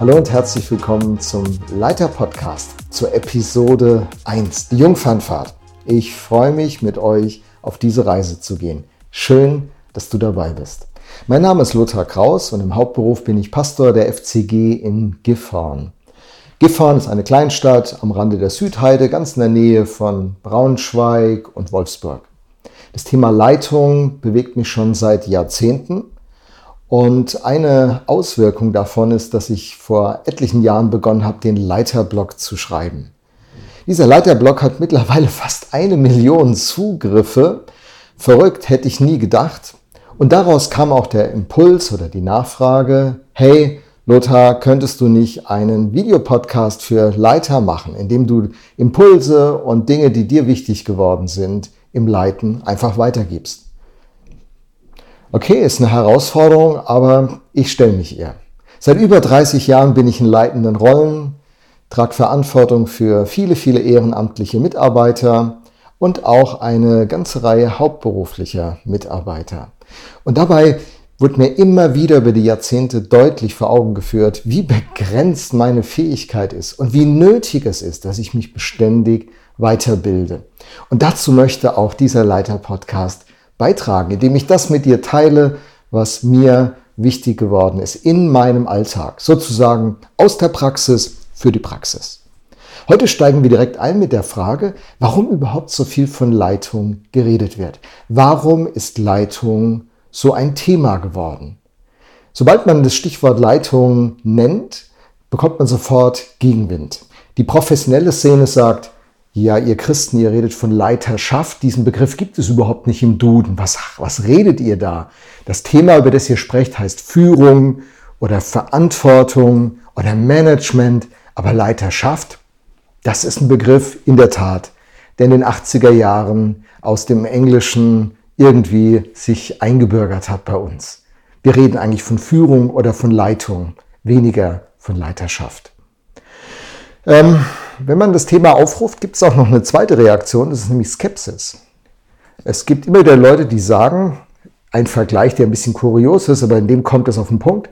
Hallo und herzlich willkommen zum Leiter Podcast zur Episode 1, die Jungfernfahrt. Ich freue mich mit euch auf diese Reise zu gehen. Schön, dass du dabei bist. Mein Name ist Lothar Kraus und im Hauptberuf bin ich Pastor der FCG in Gifhorn. Gifhorn ist eine Kleinstadt am Rande der Südheide, ganz in der Nähe von Braunschweig und Wolfsburg. Das Thema Leitung bewegt mich schon seit Jahrzehnten und eine Auswirkung davon ist, dass ich vor etlichen Jahren begonnen habe, den Leiterblock zu schreiben. Dieser Leiterblock hat mittlerweile fast eine Million Zugriffe. Verrückt hätte ich nie gedacht. Und daraus kam auch der Impuls oder die Nachfrage, hey, Lothar, könntest du nicht einen Videopodcast für Leiter machen, in dem du Impulse und Dinge, die dir wichtig geworden sind, im Leiten einfach weitergibst? Okay, ist eine Herausforderung, aber ich stelle mich ihr. Seit über 30 Jahren bin ich in leitenden Rollen, trage Verantwortung für viele, viele ehrenamtliche Mitarbeiter und auch eine ganze Reihe hauptberuflicher Mitarbeiter. Und dabei wurde mir immer wieder über die Jahrzehnte deutlich vor Augen geführt, wie begrenzt meine Fähigkeit ist und wie nötig es ist, dass ich mich beständig weiterbilde. Und dazu möchte auch dieser Leiter-Podcast beitragen, indem ich das mit dir teile, was mir wichtig geworden ist in meinem Alltag, sozusagen aus der Praxis für die Praxis. Heute steigen wir direkt ein mit der Frage, warum überhaupt so viel von Leitung geredet wird. Warum ist Leitung so ein Thema geworden. Sobald man das Stichwort Leitung nennt, bekommt man sofort Gegenwind. Die professionelle Szene sagt, ja, ihr Christen, ihr redet von Leiterschaft. Diesen Begriff gibt es überhaupt nicht im Duden. Was, was redet ihr da? Das Thema, über das ihr sprecht, heißt Führung oder Verantwortung oder Management. Aber Leiterschaft, das ist ein Begriff in der Tat, der in den 80er Jahren aus dem Englischen irgendwie sich eingebürgert hat bei uns. Wir reden eigentlich von Führung oder von Leitung, weniger von Leiterschaft. Ähm, wenn man das Thema aufruft, gibt es auch noch eine zweite Reaktion, das ist nämlich Skepsis. Es gibt immer wieder Leute, die sagen, ein Vergleich, der ein bisschen kurios ist, aber in dem kommt es auf den Punkt.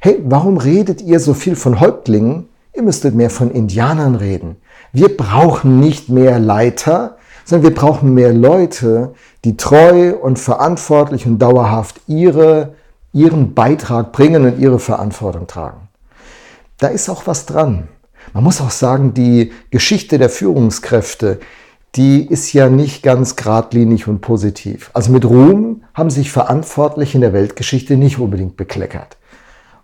Hey, warum redet ihr so viel von Häuptlingen? Ihr müsstet mehr von Indianern reden. Wir brauchen nicht mehr Leiter, sondern wir brauchen mehr Leute, die treu und verantwortlich und dauerhaft ihre, ihren Beitrag bringen und ihre Verantwortung tragen. Da ist auch was dran. Man muss auch sagen, die Geschichte der Führungskräfte, die ist ja nicht ganz geradlinig und positiv. Also mit Ruhm haben sich Verantwortliche in der Weltgeschichte nicht unbedingt bekleckert.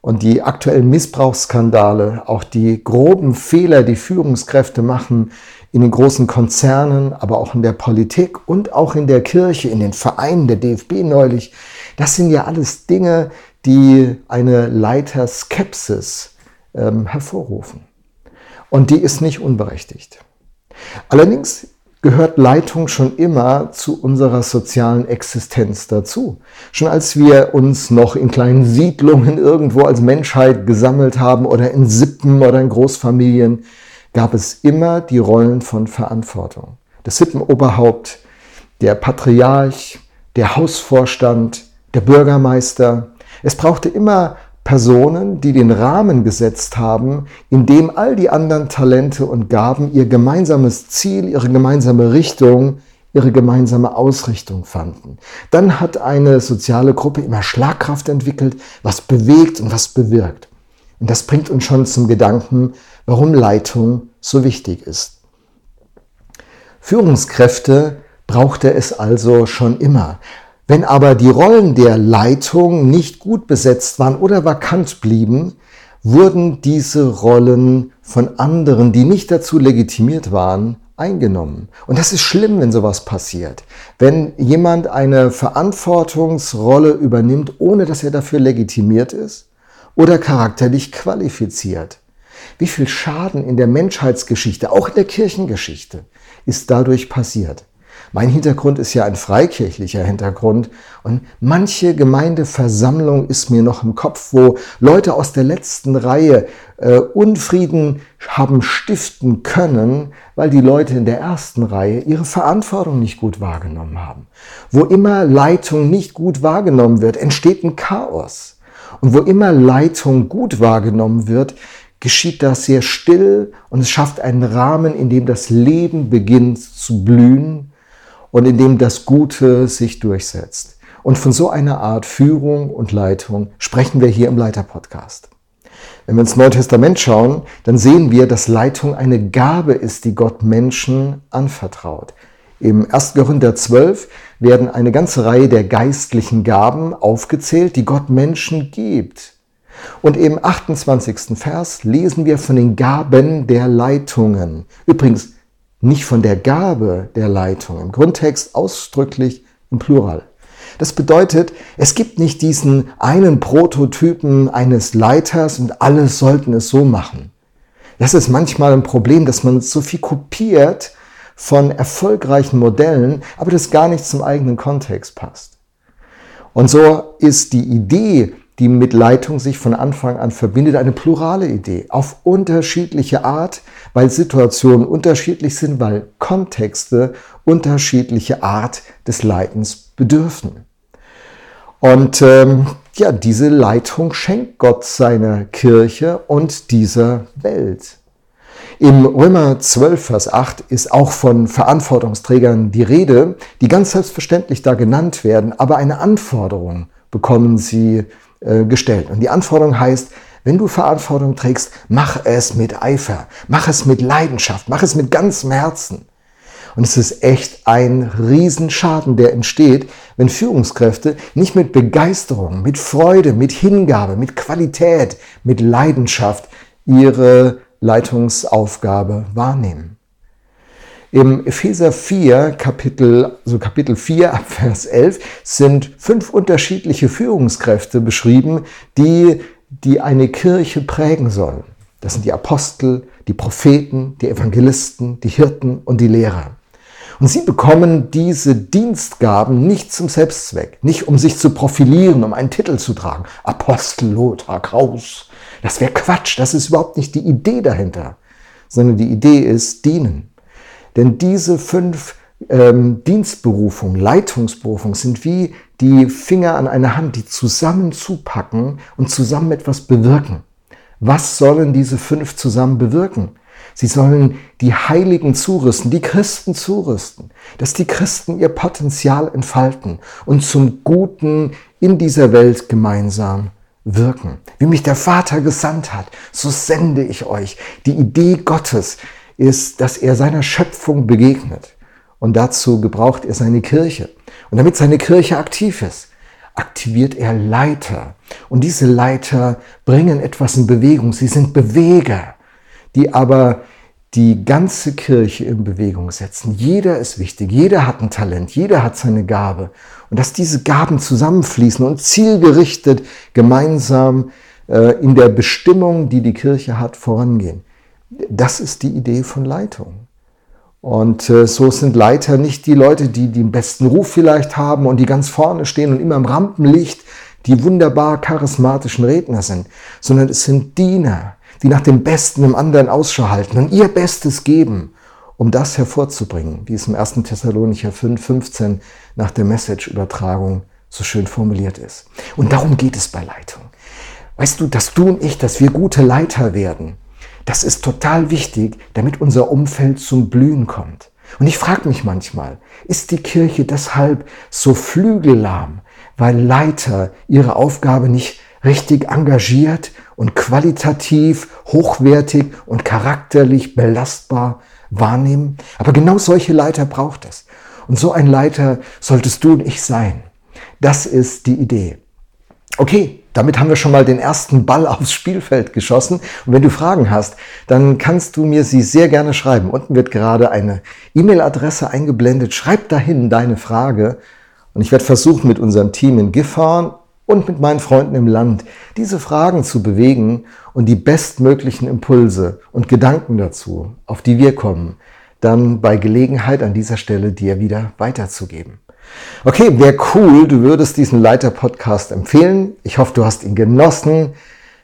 Und die aktuellen Missbrauchsskandale, auch die groben Fehler, die Führungskräfte machen in den großen Konzernen, aber auch in der Politik und auch in der Kirche, in den Vereinen der DFB neulich, das sind ja alles Dinge, die eine Leiterskepsis ähm, hervorrufen. Und die ist nicht unberechtigt. Allerdings gehört Leitung schon immer zu unserer sozialen Existenz dazu. Schon als wir uns noch in kleinen Siedlungen irgendwo als Menschheit gesammelt haben oder in Sippen oder in Großfamilien, gab es immer die Rollen von Verantwortung. Das Sippenoberhaupt, der Patriarch, der Hausvorstand, der Bürgermeister. Es brauchte immer Personen, die den Rahmen gesetzt haben, in dem all die anderen Talente und Gaben ihr gemeinsames Ziel, ihre gemeinsame Richtung, ihre gemeinsame Ausrichtung fanden. Dann hat eine soziale Gruppe immer Schlagkraft entwickelt, was bewegt und was bewirkt. Und das bringt uns schon zum Gedanken, warum Leitung so wichtig ist. Führungskräfte brauchte es also schon immer. Wenn aber die Rollen der Leitung nicht gut besetzt waren oder vakant blieben, wurden diese Rollen von anderen, die nicht dazu legitimiert waren, eingenommen. Und das ist schlimm, wenn sowas passiert. Wenn jemand eine Verantwortungsrolle übernimmt, ohne dass er dafür legitimiert ist oder charakterlich qualifiziert. Wie viel Schaden in der Menschheitsgeschichte, auch in der Kirchengeschichte, ist dadurch passiert. Mein Hintergrund ist ja ein freikirchlicher Hintergrund und manche Gemeindeversammlung ist mir noch im Kopf, wo Leute aus der letzten Reihe äh, Unfrieden haben stiften können, weil die Leute in der ersten Reihe ihre Verantwortung nicht gut wahrgenommen haben. Wo immer Leitung nicht gut wahrgenommen wird, entsteht ein Chaos. Und wo immer Leitung gut wahrgenommen wird, geschieht das sehr still und es schafft einen Rahmen, in dem das Leben beginnt zu blühen und in dem das Gute sich durchsetzt. Und von so einer Art Führung und Leitung sprechen wir hier im Leiter-Podcast. Wenn wir ins Neue Testament schauen, dann sehen wir, dass Leitung eine Gabe ist, die Gott Menschen anvertraut. Im 1. Korinther 12 werden eine ganze Reihe der geistlichen Gaben aufgezählt, die Gott Menschen gibt. Und im 28. Vers lesen wir von den Gaben der Leitungen. Übrigens nicht von der Gabe der Leitung. Im Grundtext ausdrücklich im Plural. Das bedeutet, es gibt nicht diesen einen Prototypen eines Leiters und alle sollten es so machen. Das ist manchmal ein Problem, dass man so viel kopiert von erfolgreichen Modellen, aber das gar nicht zum eigenen Kontext passt. Und so ist die Idee die mit Leitung sich von Anfang an verbindet, eine plurale Idee auf unterschiedliche Art, weil Situationen unterschiedlich sind, weil Kontexte unterschiedliche Art des Leitens bedürfen. Und ähm, ja, diese Leitung schenkt Gott seiner Kirche und dieser Welt. Im Römer 12, Vers 8 ist auch von Verantwortungsträgern die Rede, die ganz selbstverständlich da genannt werden, aber eine Anforderung bekommen sie äh, gestellt. Und die Anforderung heißt, wenn du Verantwortung trägst, mach es mit Eifer, mach es mit Leidenschaft, mach es mit ganzem Herzen. Und es ist echt ein Riesenschaden, der entsteht, wenn Führungskräfte nicht mit Begeisterung, mit Freude, mit Hingabe, mit Qualität, mit Leidenschaft ihre Leitungsaufgabe wahrnehmen. Im Epheser 4, Kapitel, also Kapitel 4 ab Vers 11, sind fünf unterschiedliche Führungskräfte beschrieben, die, die eine Kirche prägen sollen. Das sind die Apostel, die Propheten, die Evangelisten, die Hirten und die Lehrer. Und sie bekommen diese Dienstgaben nicht zum Selbstzweck, nicht um sich zu profilieren, um einen Titel zu tragen. Apostel Lothar Kraus. Das wäre Quatsch, das ist überhaupt nicht die Idee dahinter, sondern die Idee ist dienen. Denn diese fünf ähm, Dienstberufungen, Leitungsberufungen sind wie die Finger an einer Hand, die zusammen zupacken und zusammen etwas bewirken. Was sollen diese fünf zusammen bewirken? Sie sollen die Heiligen zurüsten, die Christen zurüsten, dass die Christen ihr Potenzial entfalten und zum Guten in dieser Welt gemeinsam wirken. Wie mich der Vater gesandt hat, so sende ich euch. Die Idee Gottes ist, dass er seiner Schöpfung begegnet. Und dazu gebraucht er seine Kirche. Und damit seine Kirche aktiv ist, aktiviert er Leiter. Und diese Leiter bringen etwas in Bewegung. Sie sind Beweger, die aber die ganze Kirche in Bewegung setzen. Jeder ist wichtig, jeder hat ein Talent, jeder hat seine Gabe. Und dass diese Gaben zusammenfließen und zielgerichtet gemeinsam äh, in der Bestimmung, die die Kirche hat, vorangehen. Das ist die Idee von Leitung. Und äh, so sind Leiter nicht die Leute, die den besten Ruf vielleicht haben und die ganz vorne stehen und immer im Rampenlicht die wunderbar charismatischen Redner sind, sondern es sind Diener, die nach dem Besten im anderen Ausschau halten und ihr Bestes geben, um das hervorzubringen, wie es im 1. Thessalonicher 5, 15 nach der Message-Übertragung so schön formuliert ist. Und darum geht es bei Leitung. Weißt du, dass du und ich, dass wir gute Leiter werden, das ist total wichtig, damit unser Umfeld zum Blühen kommt. Und ich frage mich manchmal, ist die Kirche deshalb so flügellahm, weil Leiter ihre Aufgabe nicht richtig engagiert und qualitativ, hochwertig und charakterlich belastbar wahrnehmen? Aber genau solche Leiter braucht es. Und so ein Leiter solltest du und ich sein. Das ist die Idee. Okay, damit haben wir schon mal den ersten Ball aufs Spielfeld geschossen. Und wenn du Fragen hast, dann kannst du mir sie sehr gerne schreiben. Unten wird gerade eine E-Mail-Adresse eingeblendet. Schreib dahin deine Frage. Und ich werde versuchen, mit unserem Team in Gifhorn und mit meinen Freunden im Land diese Fragen zu bewegen und die bestmöglichen Impulse und Gedanken dazu, auf die wir kommen, dann bei Gelegenheit an dieser Stelle dir wieder weiterzugeben. Okay, wäre cool, du würdest diesen Leiter-Podcast empfehlen. Ich hoffe, du hast ihn genossen.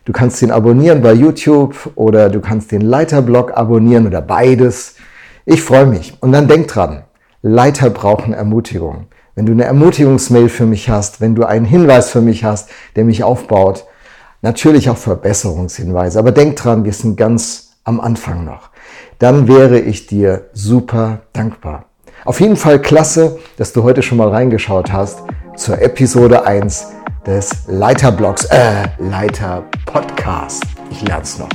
Du kannst ihn abonnieren bei YouTube oder du kannst den Leiter-Blog abonnieren oder beides. Ich freue mich. Und dann denk dran, Leiter brauchen Ermutigung. Wenn du eine Ermutigungsmail für mich hast, wenn du einen Hinweis für mich hast, der mich aufbaut, Natürlich auch Verbesserungshinweise, aber denk dran, wir sind ganz am Anfang noch. Dann wäre ich dir super dankbar. Auf jeden Fall klasse, dass du heute schon mal reingeschaut hast zur Episode 1 des Leiterblogs, äh, Leiter Podcast. Ich lerne es noch.